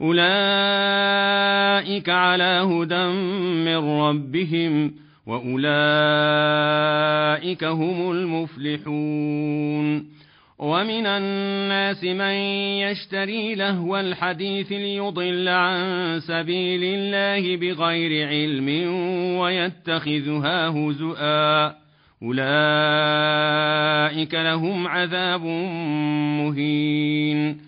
أولئك على هدى من ربهم وأولئك هم المفلحون. ومن الناس من يشتري لهو الحديث ليضل عن سبيل الله بغير علم ويتخذها هزؤا. أولئك لهم عذاب مهين.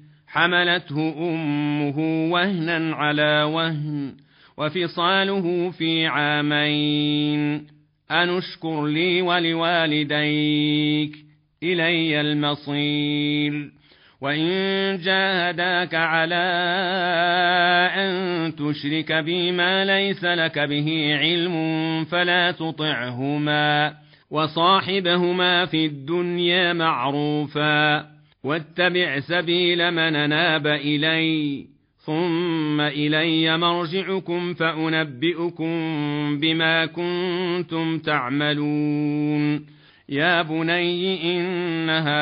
حملته أمه وهنا على وهن وفصاله في عامين. أنشكر لي ولوالديك إلي المصير. وإن جاهداك على أن تشرك بي ما ليس لك به علم فلا تطعهما. وصاحبهما في الدنيا معروفا. واتبع سبيل من اناب إلي ثم إلي مرجعكم فأنبئكم بما كنتم تعملون. يا بني إنها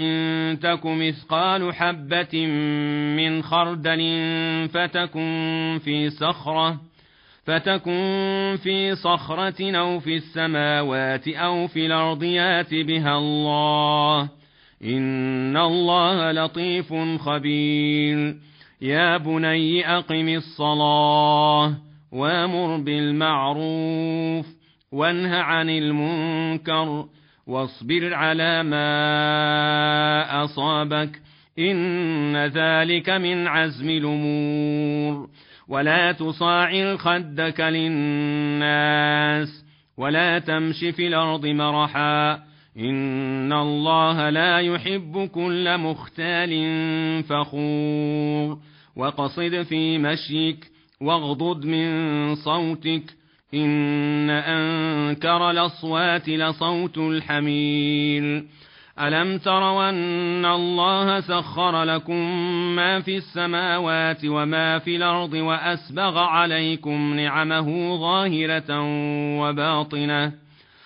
إن تك مثقال حبة من خردل فتكن في صخرة فتكن في صخرة أو في السماوات أو في الأرض يات بها الله. إن الله لطيف خبير. يا بني أقم الصلاة وامر بالمعروف وانه عن المنكر واصبر على ما أصابك إن ذلك من عزم الأمور. ولا تصاعر خدك للناس ولا تمش في الأرض مرحا إن الله لا يحب كل مختال فخور وقصد في مشيك واغضض من صوتك إن أنكر الأصوات لصوت الحمير ألم تروا أن الله سخر لكم ما في السماوات وما في الأرض وأسبغ عليكم نعمه ظاهرة وباطنة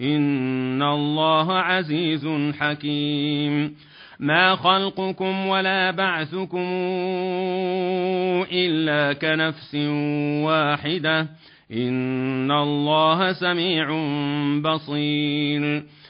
إن الله عزيز حكيم ما خلقكم ولا بعثكم إلا كنفس واحدة إن الله سميع بصير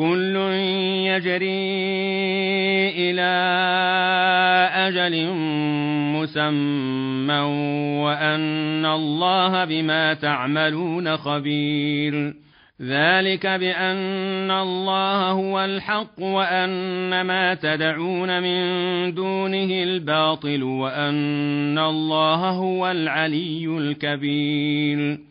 كل يجري إلى أجل مسمى وأن الله بما تعملون خبير. ذلك بأن الله هو الحق وأن ما تدعون من دونه الباطل وأن الله هو العلي الكبير.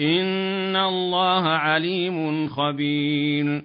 إن الله عليم خبير